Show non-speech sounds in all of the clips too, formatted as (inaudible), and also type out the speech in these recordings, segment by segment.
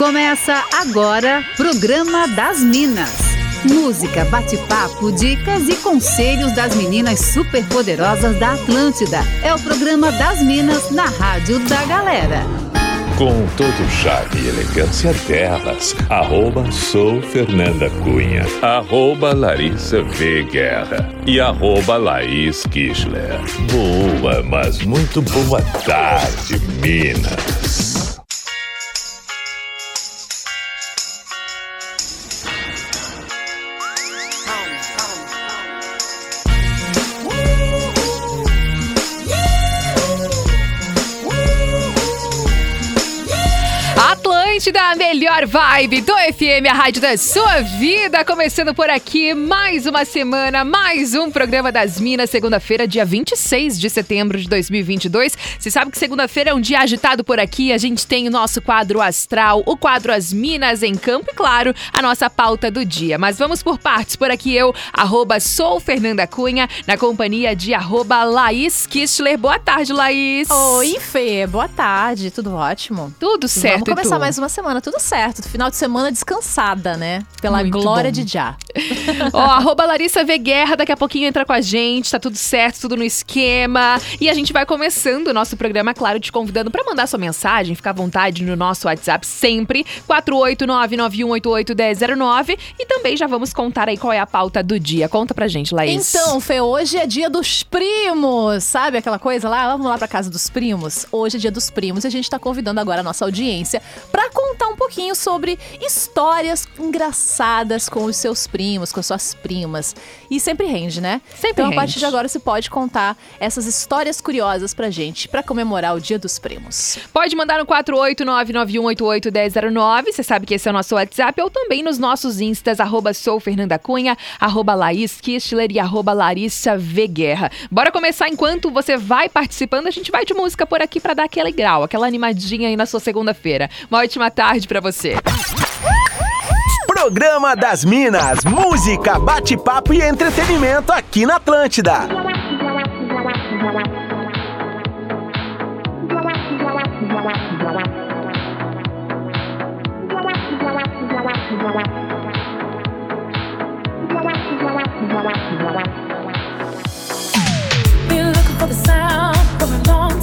Começa agora, Programa das Minas. Música, bate-papo, dicas e conselhos das meninas superpoderosas da Atlântida. É o programa das Minas na Rádio da Galera. Com todo o charme e elegância delas, arroba sou Fernanda Cunha, arroba Larissa V. Guerra e arroba Laís Kischler. Boa, mas muito boa tarde, Minas. До свидания. Melhor vibe do FM, a rádio da sua vida. Começando por aqui, mais uma semana, mais um programa das Minas, segunda-feira, dia 26 de setembro de 2022. Você sabe que segunda-feira é um dia agitado por aqui. A gente tem o nosso quadro astral, o quadro As Minas em Campo e, claro, a nossa pauta do dia. Mas vamos por partes. Por aqui eu, arroba sou Fernanda Cunha, na companhia de arroba Laís Kistler. Boa tarde, Laís. Oi, Fê. Boa tarde. Tudo ótimo? Tudo certo. Vamos começar mais uma semana, tudo certo. Final de semana descansada, né? Pela Muito glória bom. de Já. (laughs) Ó, arroba Larissa V Guerra, daqui a pouquinho entra com a gente, tá tudo certo, tudo no esquema. E a gente vai começando o nosso programa, claro, te convidando para mandar sua mensagem, ficar à vontade no nosso WhatsApp sempre, 48991881009. E também já vamos contar aí qual é a pauta do dia. Conta pra gente, Laís. Então, Fê, hoje é dia dos primos, sabe aquela coisa lá? Vamos lá pra casa dos primos? Hoje é dia dos primos e a gente tá convidando agora a nossa audiência pra contar um pouquinho sobre histórias engraçadas com os seus primos, com suas primas. E sempre rende, né? Sempre então, rende. a partir de agora, você pode contar essas histórias curiosas pra gente, pra comemorar o Dia dos Primos. Pode mandar no 48991881009, você sabe que esse é o nosso WhatsApp, ou também nos nossos instas, arroba sou Fernanda Cunha, arroba Laís Kistler e arroba Larissa V Guerra. Bora começar enquanto você vai participando, a gente vai de música por aqui para dar aquele grau, aquela animadinha aí na sua segunda-feira. Uma ótima tarde para você. Programa das Minas, música, bate-papo e entretenimento aqui na Atlântida. I wanna feel the sound, up on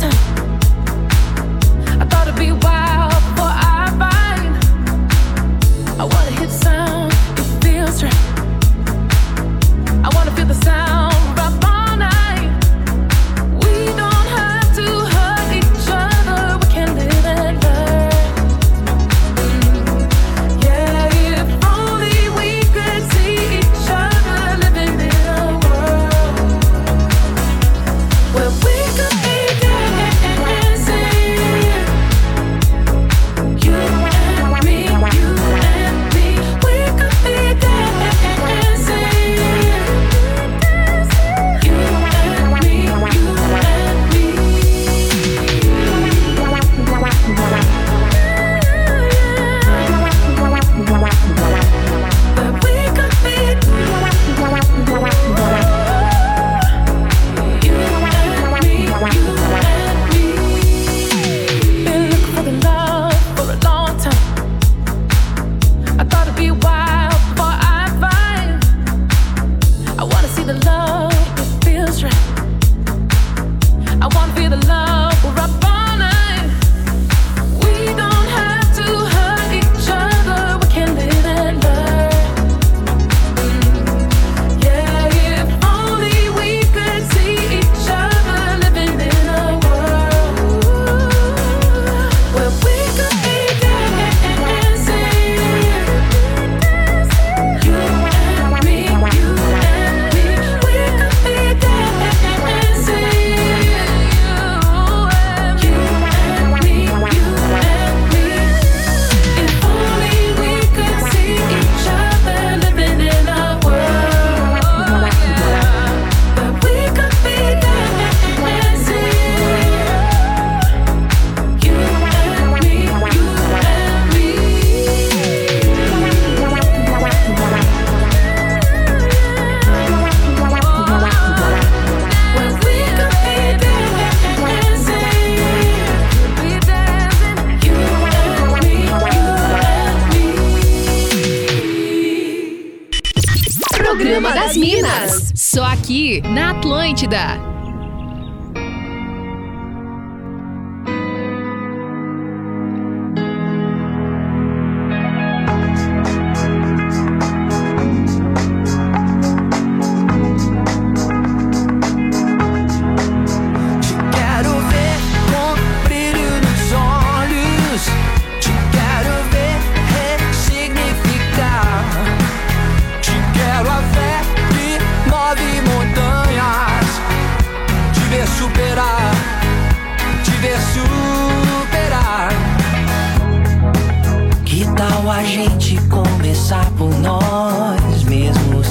passar por nós mesmos,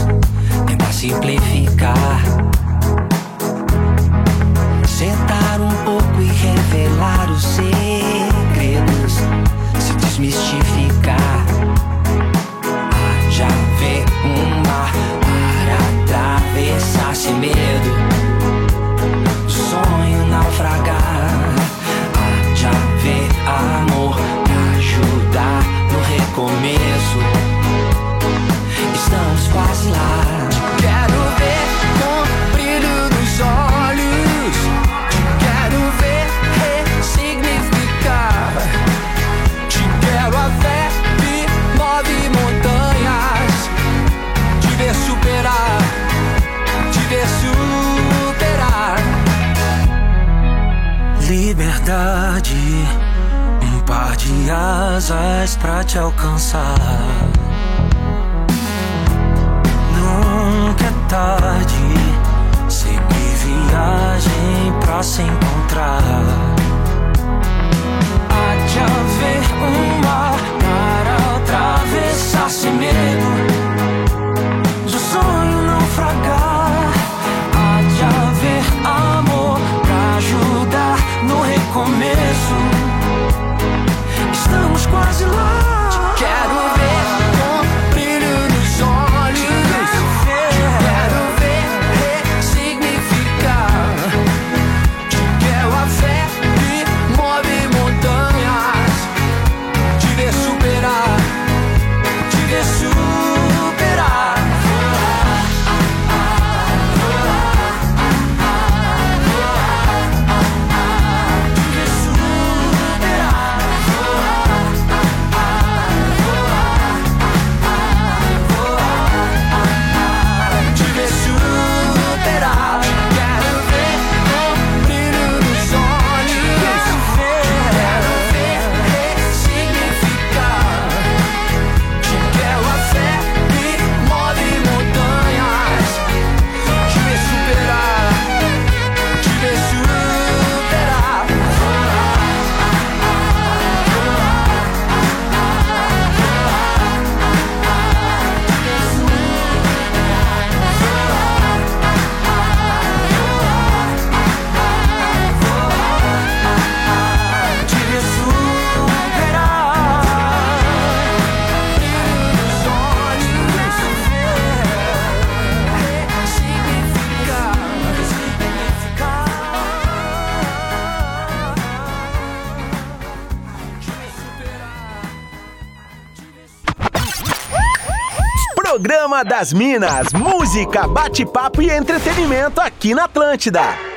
tentar se simplificar liberdade, um par de asas pra te alcançar. Nunca é tarde, seguir viagem pra se encontrar. Das Minas, música, bate-papo e entretenimento aqui na Atlântida.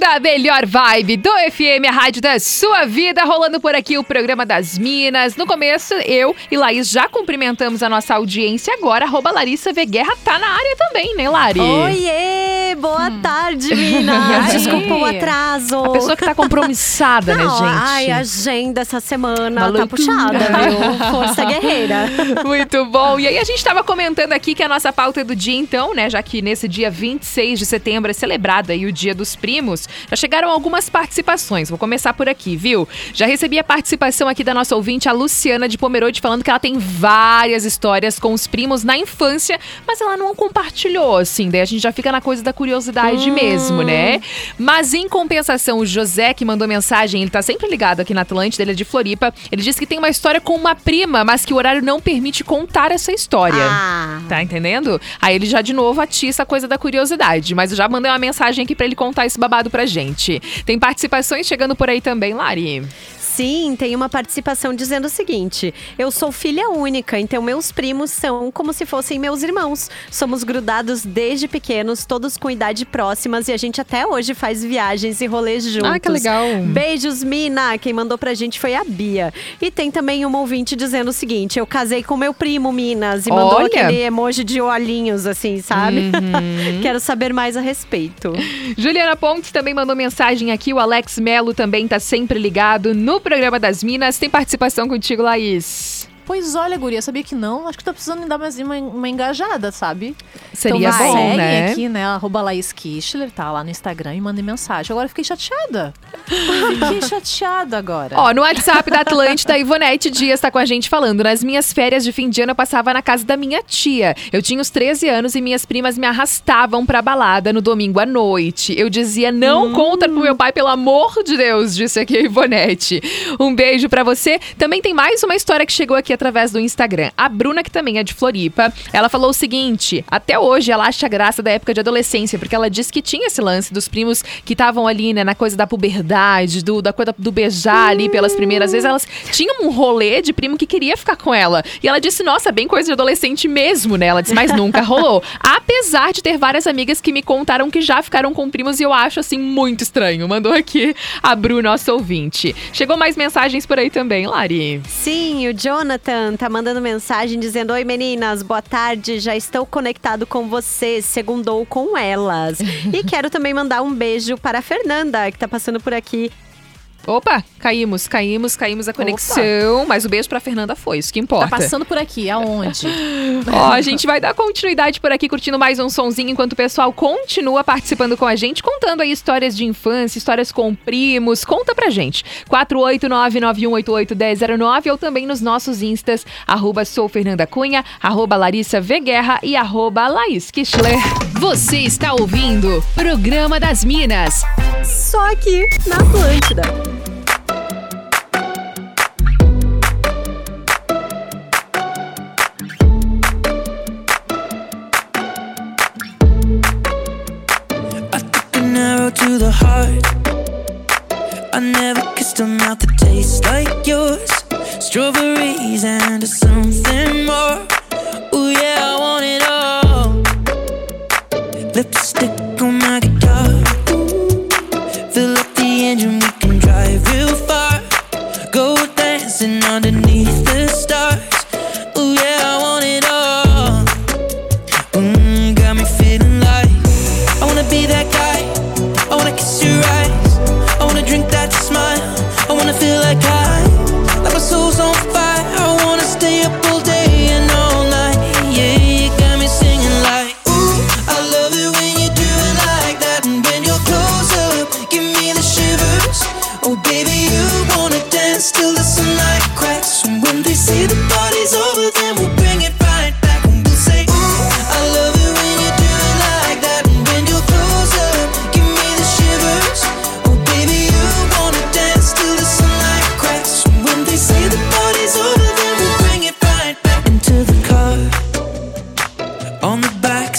Atlântida, a melhor vibe do FM, a rádio da sua vida, rolando por aqui o programa das Minas. No começo, eu e Laís já cumprimentamos a nossa audiência. Agora, arroba Larissa V. Guerra tá na área também, né, Lari? Oiê, boa Hum. tarde, (laughs) Minas. Desculpa o atraso. A pessoa que tá compromissada, né, Não, gente? Ai, a agenda essa semana Uma tá puxada, (laughs) viu? Força guerreira. Muito bom. E aí a gente estava comentando aqui que a nossa pauta do dia, então, né? Já que nesse dia 26 de setembro é celebrado aí o Dia dos Primos, já chegaram algumas participações. Vou começar por aqui, viu? Já recebi a participação aqui da nossa ouvinte, a Luciana de Pomerode, falando que ela tem várias histórias com os primos na infância, mas ela não compartilhou, assim. Daí a gente já fica na coisa da curiosidade mesmo, né? Mas em compensação, o José, que mandou mensagem, ele tá sempre ligado aqui na Atlântida, ele é de Floripa. Ele disse que tem uma história com uma prima, mas que o horário não permite contar essa história. Ah. Tá entendendo? Aí ele já de novo atiça a coisa da curiosidade. Mas eu já mandei uma mensagem aqui pra ele contar esse babado pra gente. Tem participações chegando por aí também, Lari. Sim, tem uma participação dizendo o seguinte: Eu sou filha única, então meus primos são como se fossem meus irmãos. Somos grudados desde pequenos, todos com idade próximas e a gente até hoje faz viagens e rolês juntos. Ah, que legal. Beijos, Mina. Quem mandou pra gente foi a Bia. E tem também uma ouvinte dizendo o seguinte: Eu casei com meu primo, Minas, e mandou Olha. aquele emoji de olhinhos, assim, sabe? Uhum. (laughs) Quero saber mais a respeito. Juliana Pontes também mandou mensagem aqui. O Alex Melo também tá sempre ligado no programa das Minas. Tem participação contigo, Laís. Pois olha, guria, sabia que não? Acho que tá precisando me dar mais uma, uma engajada, sabe? Seria então bom, segue né? aqui, né? Arroba Laís Kichler, tá lá no Instagram e mandem mensagem. Agora fiquei chateada. (laughs) Fiquei chateada agora. Ó, no WhatsApp da Atlântida, a Ivonete Dias tá com a gente falando. Nas minhas férias de fim de ano, eu passava na casa da minha tia. Eu tinha uns 13 anos e minhas primas me arrastavam pra balada no domingo à noite. Eu dizia, não conta pro meu pai, pelo amor de Deus, disse aqui a Ivonete. Um beijo pra você. Também tem mais uma história que chegou aqui através do Instagram. A Bruna, que também é de Floripa, ela falou o seguinte: até hoje ela acha graça da época de adolescência, porque ela disse que tinha esse lance dos primos que estavam ali, né, na coisa da puberdade, do, da coisa do beijar ali pelas primeiras vezes. Elas tinham um rolê de primo que queria ficar com ela. E ela disse: nossa, bem coisa de adolescente mesmo, né? Ela disse, mas nunca rolou. (laughs) Apesar de ter várias amigas que me contaram que já ficaram com primos e eu acho assim muito estranho. Mandou aqui a Bru, nossa ouvinte. Chegou mais mensagens por aí também, Lari. Sim, o Jonathan tá mandando mensagem dizendo: Oi meninas, boa tarde, já estou conectado com vocês, segundou com elas. (laughs) e quero também mandar um beijo para a Fernanda, que tá passando por aqui. Opa, caímos, caímos, caímos a conexão. Opa. Mas o um beijo pra Fernanda foi, isso que importa. Tá passando por aqui, aonde? (laughs) Ó, a gente vai dar continuidade por aqui, curtindo mais um sonzinho, enquanto o pessoal continua participando com a gente, contando aí histórias de infância, histórias com primos. Conta pra gente. 489-9188-1009 ou também nos nossos instas, arroba soufernandacunha, arroba larissaveguerra e arroba Laís Kischler. Você está ouvindo Programa das Minas. Só aqui na Atlântida.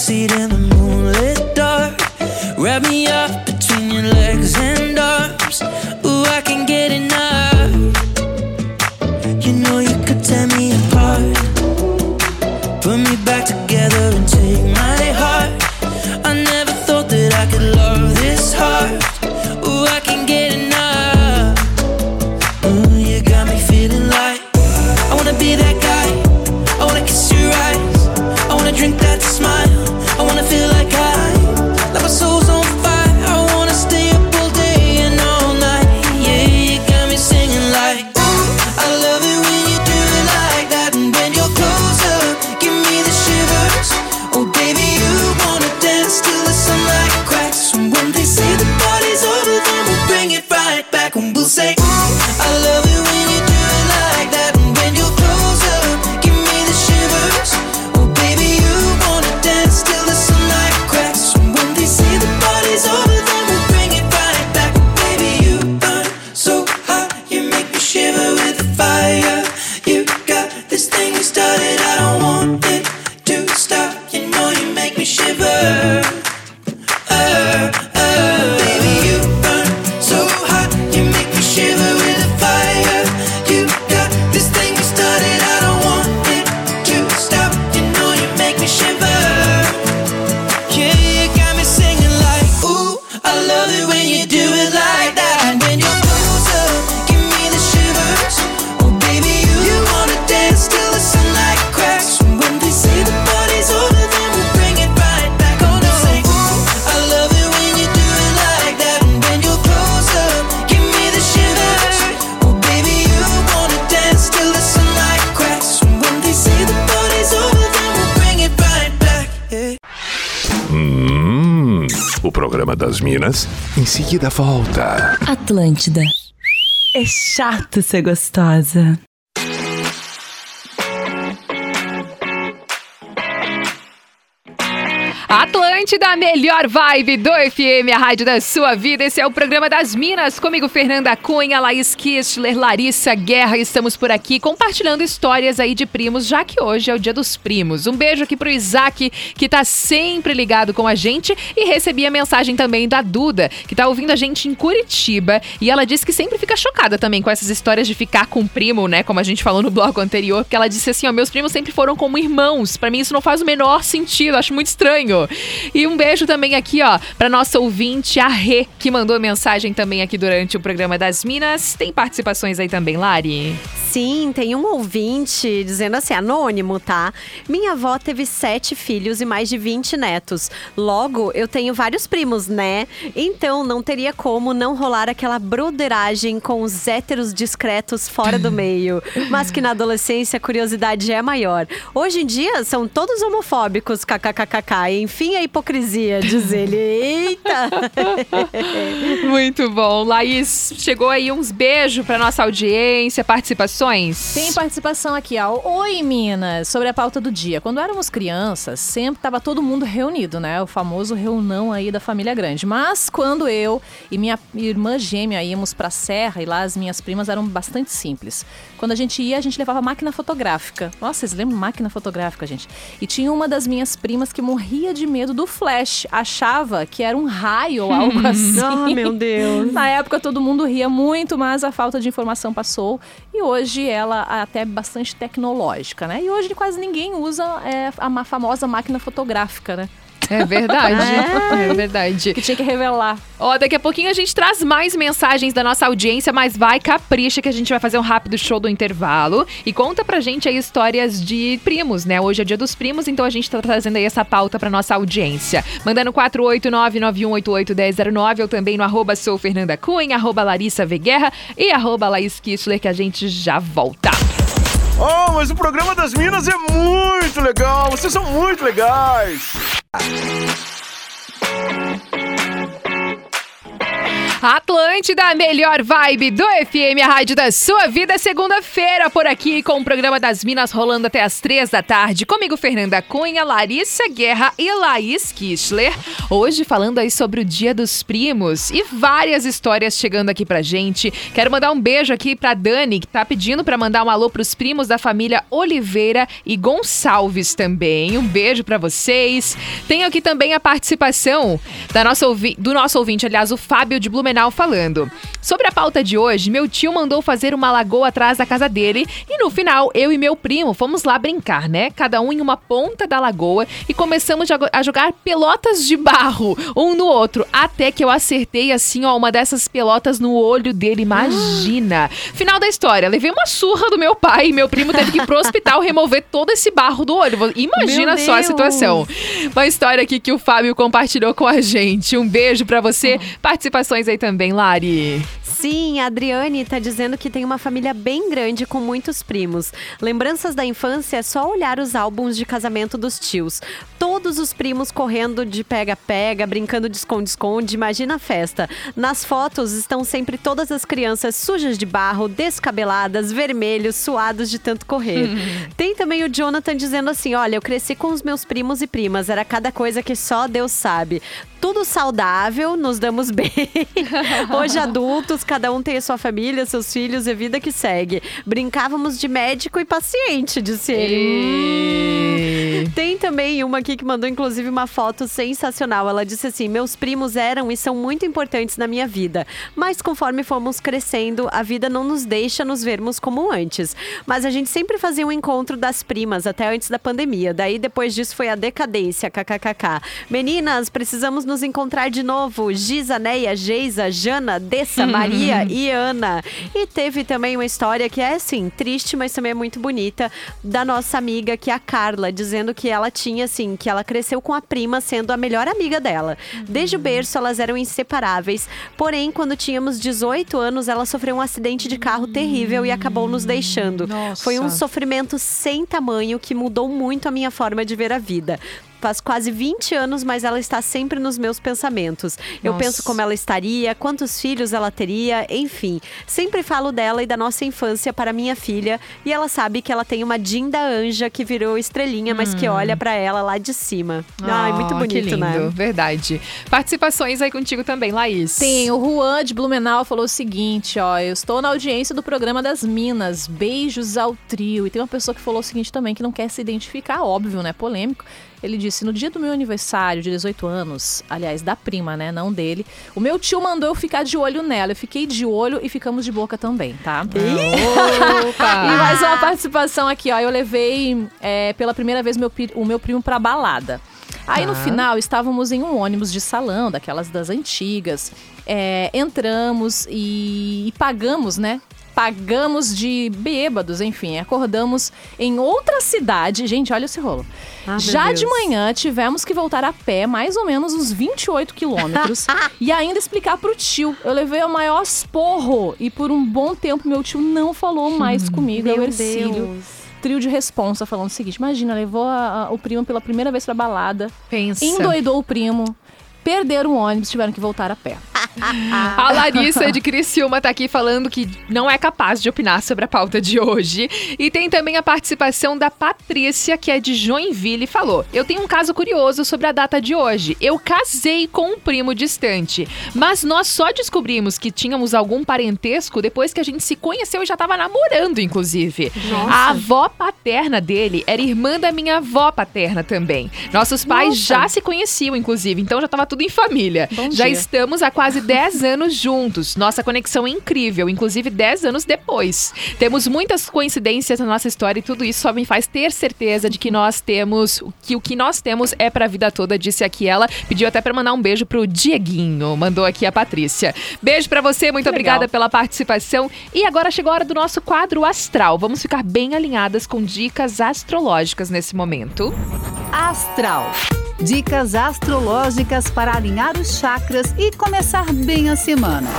backseat in the moonlit dark. Wrap me up Minas, em seguida volta. Atlântida. É chato ser gostosa. Atlântida, a melhor vibe do FM, a rádio da sua vida. Esse é o programa das Minas. Comigo, Fernanda Cunha, Laís Kistler, Larissa Guerra. Estamos por aqui compartilhando histórias aí de primos, já que hoje é o dia dos primos. Um beijo aqui pro Isaac, que tá sempre ligado com a gente. E recebi a mensagem também da Duda, que tá ouvindo a gente em Curitiba. E ela disse que sempre fica chocada também com essas histórias de ficar com primo, né? Como a gente falou no bloco anterior, porque ela disse assim: ó, meus primos sempre foram como irmãos. Para mim, isso não faz o menor sentido. Acho muito estranho. E um beijo também aqui, ó, pra nossa ouvinte, a Rê, que mandou mensagem também aqui durante o programa das Minas. Tem participações aí também, Lari? Sim, tem um ouvinte dizendo assim, anônimo, tá? Minha avó teve sete filhos e mais de 20 netos. Logo, eu tenho vários primos, né? Então, não teria como não rolar aquela broderagem com os héteros discretos fora do meio. Mas que na adolescência a curiosidade é maior. Hoje em dia, são todos homofóbicos, kkkk, enfim a hipocrisia, diz ele. Eita! (laughs) Muito bom. Laís, chegou aí uns beijos pra nossa audiência, participações? Tem participação aqui, ó. Oi, Minas, sobre a pauta do dia. Quando éramos crianças, sempre tava todo mundo reunido, né? O famoso reunão aí da família grande. Mas quando eu e minha irmã gêmea íamos pra serra e lá as minhas primas eram bastante simples. Quando a gente ia, a gente levava máquina fotográfica. Nossa, vocês lembram máquina fotográfica, gente? E tinha uma das minhas primas que morria de medo do flash, achava que era um raio ou algo (laughs) assim. Ah, meu Deus. Na época todo mundo ria muito, mas a falta de informação passou e hoje ela é até bastante tecnológica, né? E hoje quase ninguém usa é, a famosa máquina fotográfica, né? É verdade. é verdade. Que tinha que revelar. Ó, daqui a pouquinho a gente traz mais mensagens da nossa audiência, mas vai, capricha que a gente vai fazer um rápido show do intervalo. E conta pra gente aí histórias de primos, né? Hoje é dia dos primos, então a gente tá trazendo aí essa pauta pra nossa audiência. Mandando 489-9188-1009 ou também no arroba sou Fernanda Cunha, arroba Larissa Veguerra e arroba Laís Kistler, que a gente já volta. Oh, mas o programa das Minas é muito legal. Vocês são muito legais. Ah. Atlântida, a melhor vibe do FM, a rádio da sua vida, segunda-feira por aqui com o programa das Minas rolando até as três da tarde. Comigo, Fernanda Cunha, Larissa Guerra e Laís Kistler. Hoje falando aí sobre o Dia dos Primos e várias histórias chegando aqui pra gente. Quero mandar um beijo aqui pra Dani, que tá pedindo pra mandar um alô pros primos da família Oliveira e Gonçalves também. Um beijo pra vocês. Tenho aqui também a participação da nossa do nosso ouvinte, aliás, o Fábio de Blumenau falando. Sobre a pauta de hoje, meu tio mandou fazer uma lagoa atrás da casa dele e no final eu e meu primo fomos lá brincar, né? Cada um em uma ponta da lagoa e começamos a a jogar pelotas de barro um no outro, até que eu acertei assim, ó, uma dessas pelotas no olho dele, imagina. (gasps) Final da história, levei uma surra do meu pai e meu primo teve que ir pro hospital remover todo esse barro do olho. Imagina Meu só a Deus. situação. Uma história aqui que o Fábio compartilhou com a gente. Um beijo pra você. Participações aí também, Lari. Sim, a Adriane tá dizendo que tem uma família bem grande com muitos primos. Lembranças da infância é só olhar os álbuns de casamento dos tios. Todos os primos correndo de pega-pega, brincando de esconde-esconde, imagina a festa. Nas fotos estão sempre todas as crianças sujas de barro, descabeladas, vermelhos, suados de tanto correr. Tem também o Jonathan dizendo assim: olha, eu cresci com os meus primos e primas, era cada coisa que só Deus sabe. Tudo saudável, nos damos bem. (laughs) Hoje adultos, cada um tem a sua família, seus filhos e a vida que segue. Brincávamos de médico e paciente, disse ele. Hum. Tem também uma aqui que mandou, inclusive, uma foto sensacional. Ela disse assim: Meus primos eram e são muito importantes na minha vida. Mas conforme fomos crescendo, a vida não nos deixa nos vermos como antes. Mas a gente sempre fazia um encontro das primas, até antes da pandemia. Daí, depois disso, foi a decadência, kkkk. Meninas, precisamos nos encontrar de novo. Giza, Neia, Geisa, Jana, Dessa, Maria e Ana. E teve também uma história que é, assim, triste, mas também é muito bonita, da nossa amiga, que é a Carla, dizendo que ela tinha, assim, que ela cresceu com a prima sendo a melhor amiga dela. Desde o berço, elas eram inseparáveis. Porém, quando tínhamos 18 anos, ela sofreu um acidente de carro terrível e acabou nos deixando. Nossa. Foi um sofrimento sem tamanho que mudou muito a minha forma de ver a vida. Faz quase 20 anos, mas ela está sempre nos meus pensamentos. Eu Nossa. penso como ela estaria, quantos filhos ela teria, enfim. Sempre falo dela e da nossa infância para minha filha, e ela sabe que ela tem uma Dinda Anja que virou estrelinha, mas que olha para ela lá de cima. Ai, muito bonito, que lindo, né? Verdade. Participações aí contigo também, Laís. Tem, o Juan de Blumenau falou o seguinte, ó, eu estou na audiência do programa das Minas, beijos ao trio. E tem uma pessoa que falou o seguinte também, que não quer se identificar, óbvio, né, polêmico. Ele disse, no dia do meu aniversário de 18 anos, aliás, da prima, né, não dele, o meu tio mandou eu ficar de olho nela. Eu fiquei de olho e ficamos de boca também, tá? (laughs) E mais uma participação aqui, ó. Eu levei é, pela primeira vez meu, o meu primo pra balada. Aí no final estávamos em um ônibus de salão, daquelas das antigas. É, entramos e, e pagamos, né? Pagamos de bêbados, enfim, acordamos em outra cidade. Gente, olha esse rolo. Ah, Já de manhã tivemos que voltar a pé, mais ou menos uns 28 quilômetros, (laughs) e ainda explicar pro tio. Eu levei o maior esporro e por um bom tempo meu tio não falou mais comigo. é o Meu Ercílio. Deus. trio de responsa falando o seguinte: imagina, levou a- a- o primo pela primeira vez pra balada, Pensa. endoidou o primo, perderam o ônibus, tiveram que voltar a pé. (laughs) A Larissa de Criciúma tá aqui falando que não é capaz de opinar sobre a pauta de hoje. E tem também a participação da Patrícia, que é de Joinville, e falou: Eu tenho um caso curioso sobre a data de hoje. Eu casei com um primo distante, mas nós só descobrimos que tínhamos algum parentesco depois que a gente se conheceu e já tava namorando, inclusive. A avó paterna dele era irmã da minha avó paterna também. Nossos pais já se conheciam, inclusive, então já tava tudo em família. Bom já dia. estamos há quase (laughs) 10 anos juntos. Nossa conexão é incrível, inclusive 10 anos depois. Temos muitas coincidências na nossa história e tudo isso só me faz ter certeza de que nós temos, que o que nós temos é pra vida toda, disse aqui ela. Pediu até pra mandar um beijo pro Dieguinho, mandou aqui a Patrícia. Beijo pra você, muito Que obrigada legal. pela participação. E agora chegou a hora do nosso quadro astral. Vamos ficar bem alinhadas com dicas astrológicas nesse momento. Astral. Dicas astrológicas para alinhar os chakras e começar bem a semana.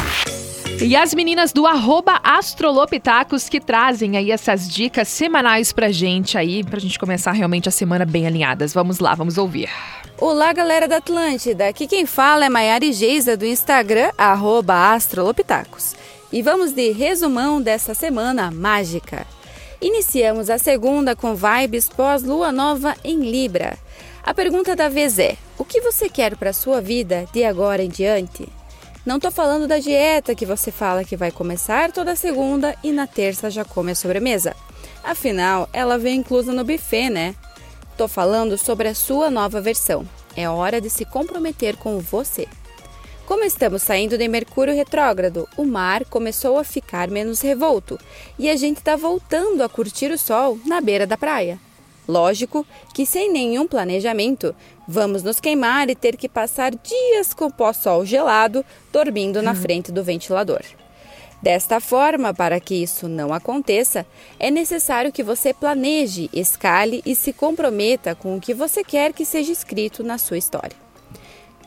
E as meninas do arroba Astrolopitacos que trazem aí essas dicas semanais pra gente aí, pra gente começar realmente a semana bem alinhadas. Vamos lá, vamos ouvir. Olá, galera da Atlântida. Aqui quem fala é Maiara Geisa do Instagram, arroba Astrolopitacos. E vamos de resumão dessa semana mágica. Iniciamos a segunda com vibes pós-lua nova em Libra. A pergunta da vez é: o que você quer para sua vida de agora em diante? Não tô falando da dieta que você fala que vai começar toda segunda e na terça já come a sobremesa. Afinal, ela vem inclusa no buffet, né? Tô falando sobre a sua nova versão. É hora de se comprometer com você. Como estamos saindo de Mercúrio retrógrado, o mar começou a ficar menos revolto e a gente está voltando a curtir o sol na beira da praia. Lógico que sem nenhum planejamento, vamos nos queimar e ter que passar dias com pó-sol gelado dormindo na frente do ventilador. Desta forma, para que isso não aconteça, é necessário que você planeje, escale e se comprometa com o que você quer que seja escrito na sua história.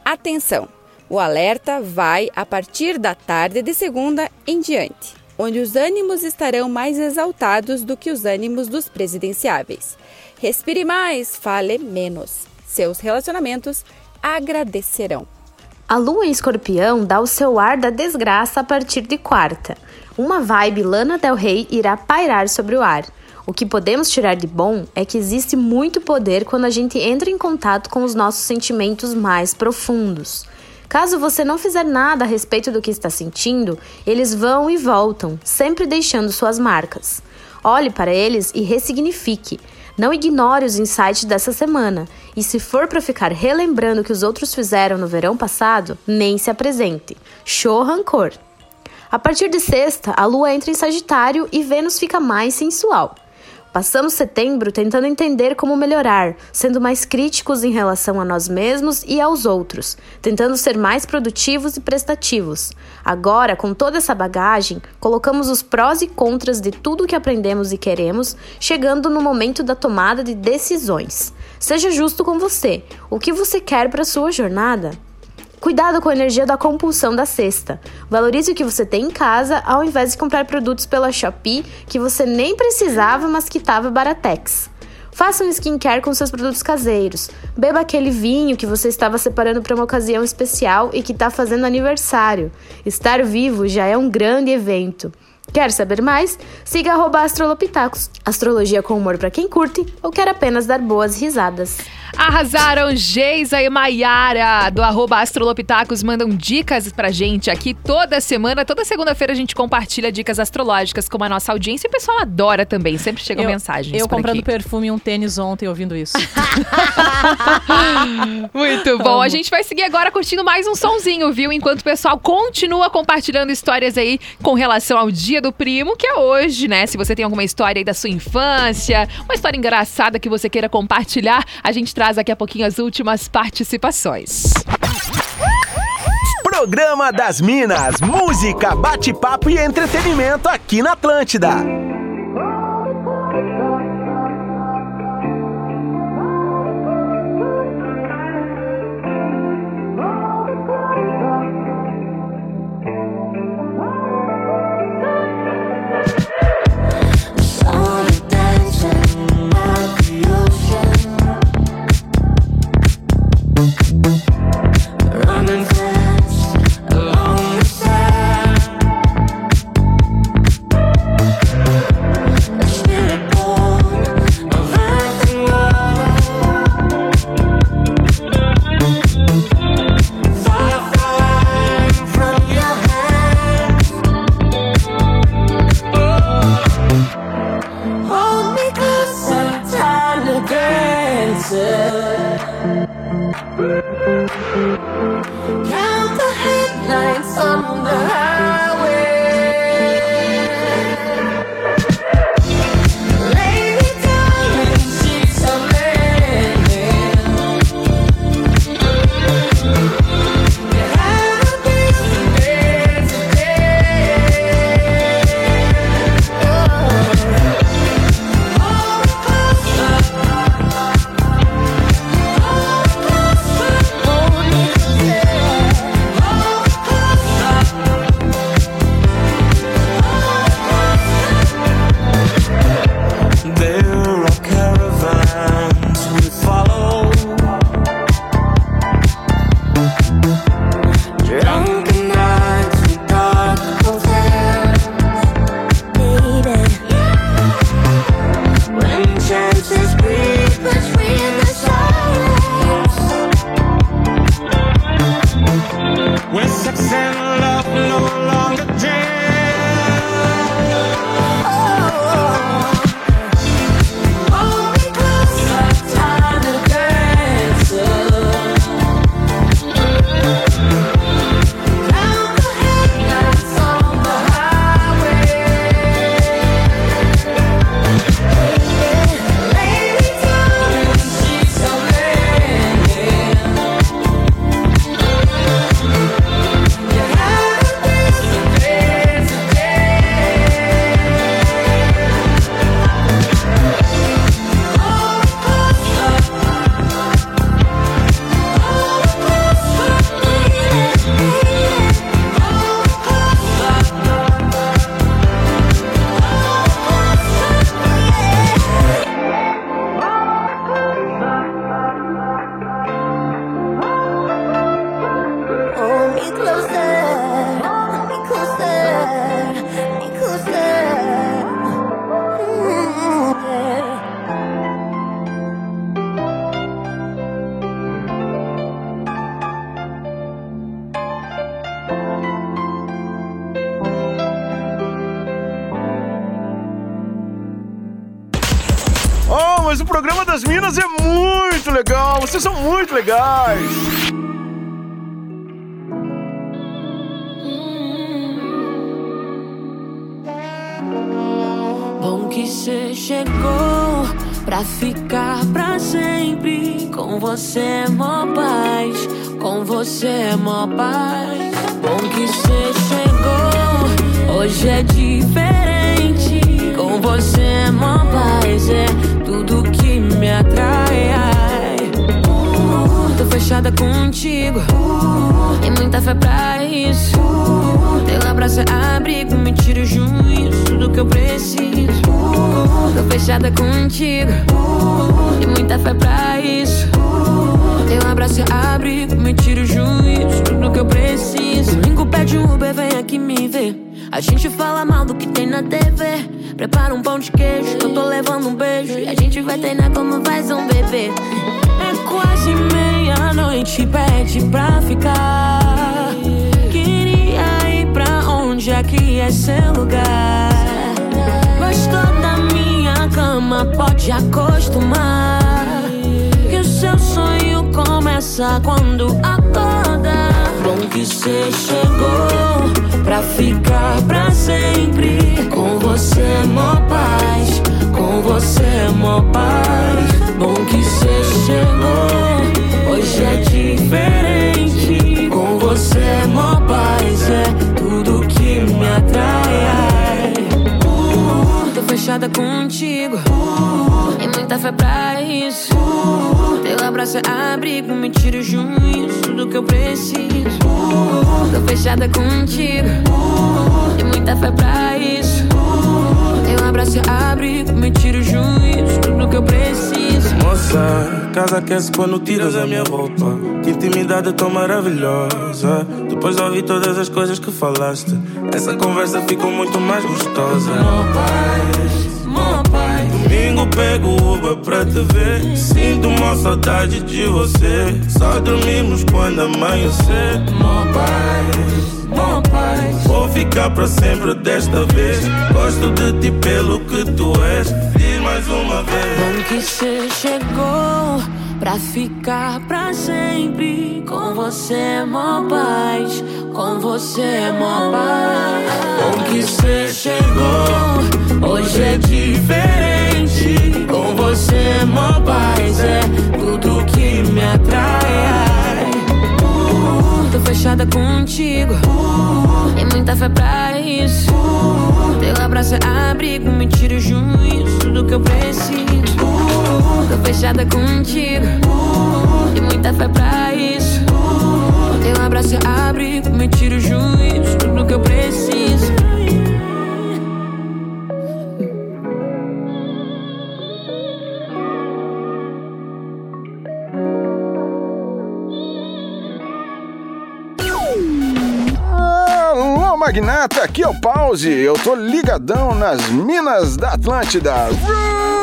Atenção! O alerta vai a partir da tarde de segunda em diante, onde os ânimos estarão mais exaltados do que os ânimos dos presidenciáveis. Respire mais, fale menos. Seus relacionamentos agradecerão. A lua em escorpião dá o seu ar da desgraça a partir de quarta. Uma vibe Lana Del Rey irá pairar sobre o ar. O que podemos tirar de bom é que existe muito poder quando a gente entra em contato com os nossos sentimentos mais profundos. Caso você não fizer nada a respeito do que está sentindo, eles vão e voltam, sempre deixando suas marcas. Olhe para eles e ressignifique. Não ignore os insights dessa semana. E se for para ficar relembrando o que os outros fizeram no verão passado, nem se apresente. Show rancor. A partir de sexta, a lua entra em Sagitário e Vênus fica mais sensual. Passamos setembro tentando entender como melhorar, sendo mais críticos em relação a nós mesmos e aos outros, tentando ser mais produtivos e prestativos. Agora, com toda essa bagagem, colocamos os prós e contras de tudo que aprendemos e queremos, chegando no momento da tomada de decisões. Seja justo com você. O que você quer para sua jornada? Cuidado com a energia da compulsão da cesta. Valorize o que você tem em casa ao invés de comprar produtos pela Shopee que você nem precisava, mas que estava baratex. Faça um skincare com seus produtos caseiros. Beba aquele vinho que você estava separando para uma ocasião especial e que está fazendo aniversário. Estar vivo já é um grande evento. Quer saber mais? Siga Astrolopitacos. Astrologia com humor para quem curte ou quer apenas dar boas risadas. Arrasaram Geisa e Maiara do arroba Astrolopitacos mandam dicas pra gente aqui toda semana. Toda segunda-feira a gente compartilha dicas astrológicas com a nossa audiência e o pessoal adora também. Sempre chegam Eu- mensagens Eu comprando aqui. perfume e um tênis ontem ouvindo isso. (laughs) Muito bom. A gente vai seguir agora curtindo mais um sonzinho, viu? Enquanto o pessoal continua compartilhando histórias aí com relação ao Dia do Primo, que é hoje, né? Se você tem alguma história aí da sua infância, uma história engraçada que você queira compartilhar, a gente traz daqui a pouquinho as últimas participações. Programa das Minas, música, bate-papo e entretenimento aqui na Atlântida. Você é mó paz, com você é mó paz. Bom que cê chegou, hoje é diferente. Com você é mó paz, é tudo que me atrai. ai. Uh, tô fechada contigo, tem muita fé pra isso. É abrigo, me tira o juízo, tudo que eu preciso. Tô fechada contigo, tem muita fé pra isso. Teu abraço abrigo, me tira o juízo, tudo que eu preciso. Domingo pede um Uber, vem aqui me ver. A gente fala mal do que tem na TV. Prepara um pão de queijo, que eu tô levando um beijo. E a gente vai treinar como faz um bebê. É quase meia-noite, pede pra ficar. Aqui é seu lugar. Gostou da minha cama, pode acostumar. Que o seu sonho começa quando acorda. Bom que cê chegou pra ficar pra sempre. Com você mó paz, com você mó paz. Bom que cê chegou, hoje é diferente. Com você mó paz, é atrai. ai. Uh, tô fechada contigo, tem muita fé pra isso. Teu abraço é abrigo, me tira o juízo, tudo que eu preciso. Tô fechada contigo, tem muita fé pra isso. Teu abraço é abrigo, me tira o juízo, tudo que eu preciso. Moça, casa aquece quando tiras a minha roupa. Que intimidade tão maravilhosa. Depois de ouvir todas as coisas que falaste, essa conversa ficou muito mais gostosa. Domingo pego o Uber pra te ver. Sinto uma saudade de você. Só dormimos quando amanhecer. Mó paz, mó paz. Vou ficar pra sempre desta vez. Gosto de ti pelo que tu és. Diz mais uma vez. Bom que cê chegou pra ficar pra sempre. Com você é mó paz, com você é mó paz. Bom que cê chegou, hoje é diferente. Com você mó paz, é tudo que me atrai. Uh, tô fechada contigo, tem muita fé pra isso. Teu abraço é abrigo, me tira o juízo, tudo que eu preciso. Tô fechada contigo, tem muita fé pra isso. Teu abraço é abrigo, me tira o juízo, tudo que eu preciso. Magnata, aqui é o Pause. Eu tô ligadão nas minas da Atlântida. Roots!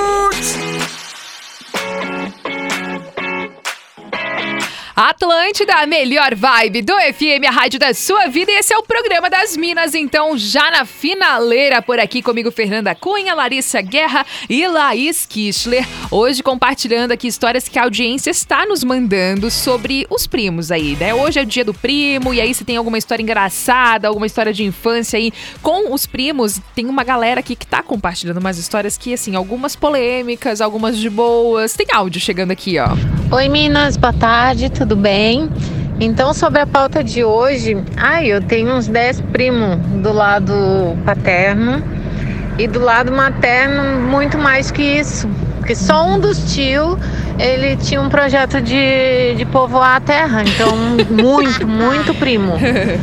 Atlântida, a melhor vibe do FM, a rádio da sua vida. E esse é o programa das Minas, então, já na finaleira por aqui comigo, Fernanda Cunha, Larissa Guerra e Laís Kischler. Hoje compartilhando aqui histórias que a audiência está nos mandando sobre os primos aí, né? Hoje é o dia do primo, e aí se tem alguma história engraçada, alguma história de infância aí com os primos, tem uma galera aqui que tá compartilhando umas histórias que, assim, algumas polêmicas, algumas de boas. Tem áudio chegando aqui, ó. Oi Minas, boa tarde, bem? Então, sobre a pauta de hoje, ai, eu tenho uns 10 primos do lado paterno e do lado materno muito mais que isso. Porque só um dos tios, ele tinha um projeto de, de povoar a terra. Então, (laughs) muito, muito primo.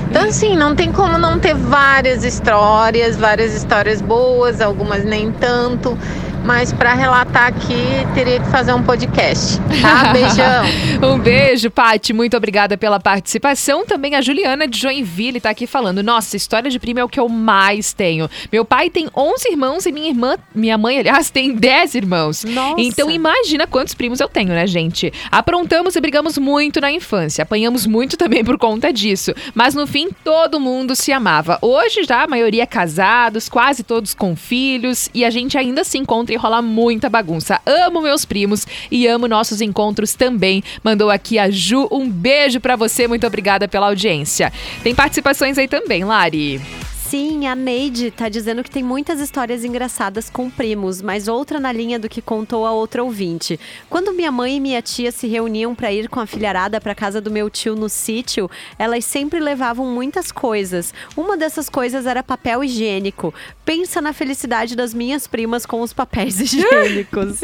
Então, assim, não tem como não ter várias histórias, várias histórias boas, algumas nem tanto. Mas para relatar aqui, teria que fazer um podcast, tá? (laughs) Beijão. um beijo, Pati. Muito obrigada pela participação. Também a Juliana de Joinville tá aqui falando: Nossa, história de prima é o que eu mais tenho. Meu pai tem 11 irmãos e minha irmã, minha mãe, aliás, (laughs) tem 10 irmãos. Nossa. Então imagina quantos primos eu tenho, né, gente? Aprontamos e brigamos muito na infância. Apanhamos muito também por conta disso. Mas no fim, todo mundo se amava. Hoje já a maioria é casados, quase todos com filhos. E a gente ainda se encontra e rola muita bagunça. Amo meus primos e amo nossos encontros também. Mandou aqui a Ju. Um beijo pra você. Muito obrigada pela audiência. Tem participações aí também, Lari. Sim, a Neide tá dizendo que tem muitas histórias engraçadas com primos, mas outra na linha do que contou a outra ouvinte. Quando minha mãe e minha tia se reuniam para ir com a filharada para casa do meu tio no sítio, elas sempre levavam muitas coisas. Uma dessas coisas era papel higiênico. Pensa na felicidade das minhas primas com os papéis (laughs) higiênicos.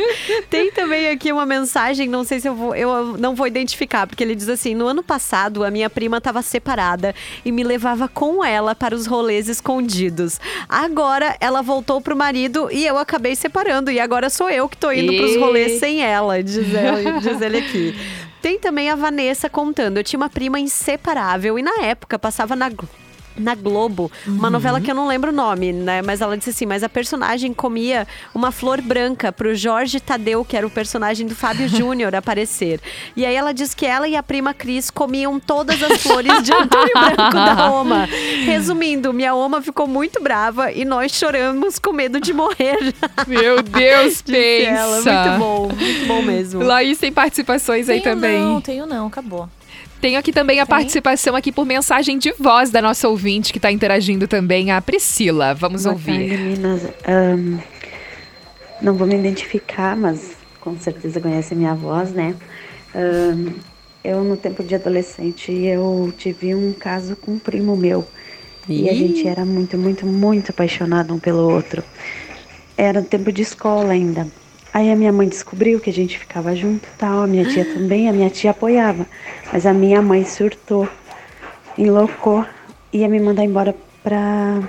tem também aqui uma mensagem, não sei se eu vou, eu não vou identificar, porque ele diz assim: "No ano passado, a minha prima estava separada e me levava com ela para os rolês escondidos. Agora ela voltou pro marido e eu acabei separando. E agora sou eu que tô indo E- pros rolês sem ela, diz ele, diz ele aqui. Tem também a Vanessa contando. Eu tinha uma prima inseparável e na época passava na. Na Globo, uma Uhum. novela que eu não lembro o nome, né? Mas ela disse assim: mas a personagem comia uma flor branca pro Jorge Tadeu, que era o personagem do Fábio (laughs) Júnior, aparecer. E aí ela diz que ela e a prima Cris comiam todas as (laughs) flores de Antônio Branco da Oma. Resumindo, minha Oma ficou muito brava e nós choramos com medo de morrer. (laughs) Meu Deus, Disse ela. pensa. Muito bom, muito bom mesmo. Laís tem participações aí Tenho também. Não, tenho não, acabou. Tenho aqui também a participação aqui por mensagem de voz da nossa ouvinte que está interagindo também, a Priscila. Vamos Boa ouvir. tarde, meninas. Ahn, não vou me identificar, mas com certeza conhece a minha voz, né? Ahn, eu, no tempo de adolescente, eu tive um caso com um primo meu. E a gente era muito, muito, muito apaixonado um pelo outro. Era tempo de escola ainda. Aí a minha mãe descobriu que a gente ficava junto e tal. A minha tia também, a minha tia apoiava. Mas a minha mãe surtou, enloucou, ia me mandar embora pra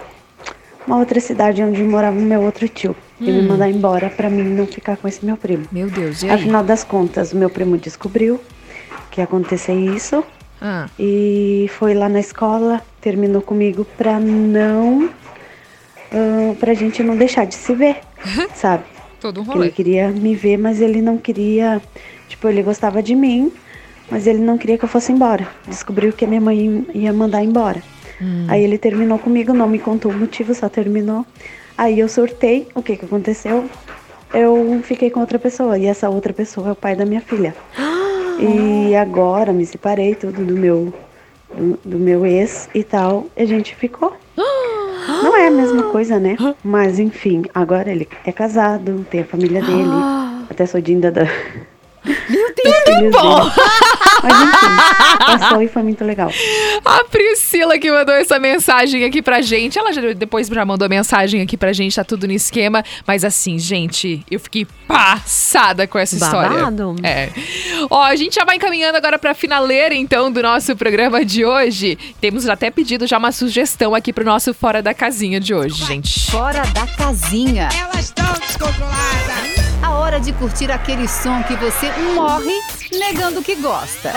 uma outra cidade onde morava o meu outro tio. Ia me Hum. mandar embora pra mim não ficar com esse meu primo. Meu Deus, e aí? Afinal das contas, o meu primo descobriu que ia acontecer isso Ah. e foi lá na escola, terminou comigo pra não. ah, pra gente não deixar de se ver, (laughs) sabe? Todo um Que ele rolê. queria me ver, mas ele não queria. Tipo, ele gostava de mim, mas ele não queria que eu fosse embora. Descobriu que a minha mãe ia mandar embora. Hum. Aí ele terminou comigo, não me contou o motivo, só terminou. Aí eu surtei, o que que aconteceu? Eu fiquei com outra pessoa, e essa outra pessoa é o pai da minha filha. (gasps) E agora me separei tudo do meu do, do meu ex e tal, e a gente ficou. (gasps) Não é a mesma (gasps) coisa, né? Mas enfim, agora ele é casado, tem a família dele. (gasps) Até sou dinda da. Meu (laughs) Deus, bom! Mas enfim, passou e foi muito legal. (laughs) A Priscila que mandou essa mensagem aqui pra gente. Ela já, depois já mandou mensagem aqui pra gente, tá tudo no esquema. Mas assim, gente, eu fiquei passada com essa história. Babado. É. Ó, a gente já vai encaminhando agora pra finaleira, então, do nosso programa de hoje. Temos até pedido já uma sugestão aqui pro nosso Fora da Casinha de hoje, gente. Fora da casinha. Elas estão descontroladas. A hora de curtir aquele som que você morre negando que gosta.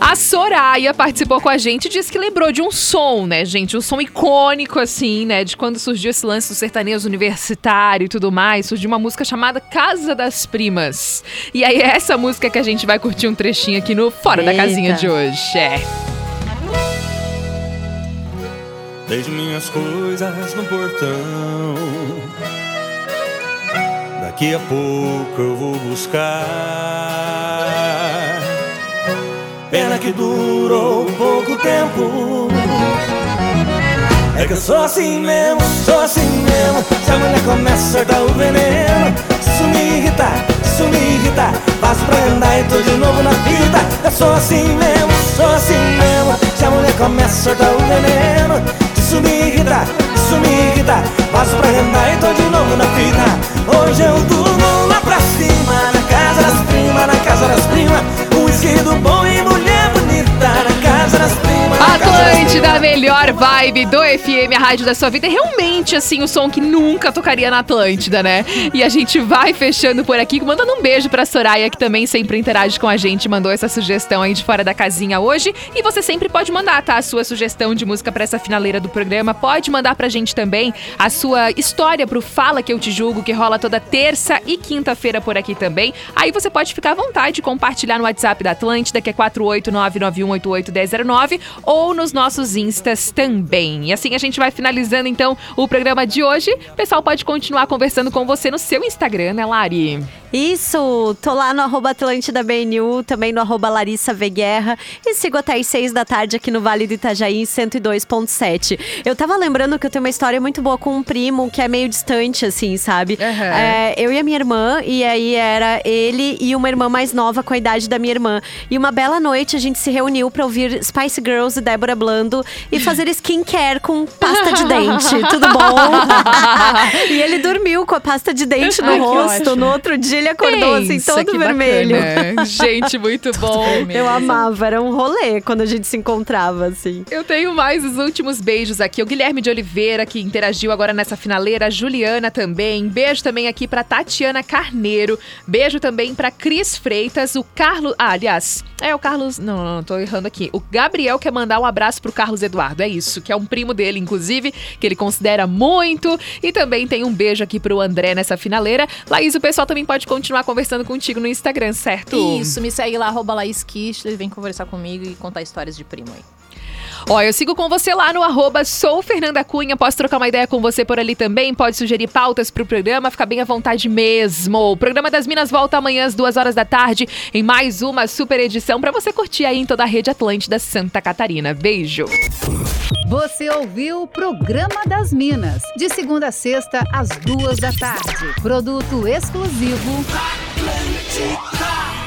A Soraya participou com a gente e disse que lembrou de um som, né, gente? Um som icônico, assim, né? De quando surgiu esse lance do sertanejo universitário e tudo mais. Surgiu uma música chamada Casa das Primas. E aí é essa música que a gente vai curtir um trechinho aqui no Fora da Eita. Casinha de hoje. É. Deixo minhas coisas no portão. Daqui a pouco eu vou buscar. Pena que durou pouco tempo. É que eu sou assim mesmo, sou assim mesmo. Se a mulher começa a soltar o veneno, isso me irritar, se isso me irritar, passo pra andar e tô de novo na vida. Eu sou assim mesmo, sou assim mesmo. Se a mulher começa a soltar o veneno, isso me irritar, me irritar, passo pra andar e tô de novo na vida. Hoje eu durmo lá pra cima, na casa das primas, na casa das primas. Um esquido bom e mulher bonita, na casa das primas. Na casa das Atlântida, a melhor vibe do FM, a rádio da sua vida. É realmente, assim, o som que nunca tocaria na Atlântida, né? E a gente vai fechando por aqui, mandando um beijo pra Soraya, que também sempre interage com a gente, mandou essa sugestão aí de fora da casinha hoje. E você sempre pode mandar, tá? A sua sugestão de música pra essa finaleira do programa. Pode mandar pra gente também a sua história pro Fala Que Eu Te Julgo, que rola toda terça e quinta-feira por aqui também. Aí você pode ficar à vontade de compartilhar no WhatsApp da Atlântida, que é 48991881009, ou nos nos nossos instas também. E assim a gente vai finalizando então o programa de hoje. O pessoal pode continuar conversando com você no seu Instagram, né, Lari? Isso, tô lá no arroba Atlântida BNU, também no arroba Larissa V Guerra e sigo até às seis da tarde aqui no Vale do Itajaí 102.7. Eu tava lembrando que eu tenho uma história muito boa com um primo que é meio distante, assim, sabe? É, eu e a minha irmã, e aí era ele e uma irmã mais nova com a idade da minha irmã. E uma bela noite a gente se reuniu pra ouvir Spice Girls e Débora Blando e fazer skincare com pasta de dente. (laughs) Tudo bom? (laughs) e ele dormiu com a pasta de dente no Ai, rosto. No outro dia ele acordou assim, Pensa, todo que vermelho. bacana. (laughs) Gente, muito bom. Eu amava, era um rolê quando a gente se encontrava, assim. Eu tenho mais os últimos beijos aqui. O Guilherme de Oliveira, que interagiu agora nessa finaleira. A Juliana também. Beijo também aqui pra Tatiana Carneiro. Beijo também pra Cris Freitas. O Carlos. Ah, aliás, é o Carlos. Não, não, não, tô errando aqui. O Gabriel quer mandar um abraço pro Carlos Eduardo. É isso, que é um primo dele, inclusive, que ele considera muito. E também tem um beijo aqui pro André nessa finaleira. Laís, o pessoal também pode continuar conversando contigo no Instagram, certo? Isso, me segue lá, arroba Laís Kistler, vem conversar comigo e contar histórias de primo aí. Ó, eu sigo com você lá no arroba sou Fernanda Cunha, posso trocar uma ideia com você por ali também, pode sugerir pautas pro programa, fica bem à vontade mesmo. O programa das Minas volta amanhã às duas horas da tarde em mais uma super edição pra você curtir aí em toda a rede Atlântida Santa Catarina. Beijo! Você ouviu o Programa das Minas, de segunda a sexta, às duas da tarde. Produto exclusivo. Atlântica.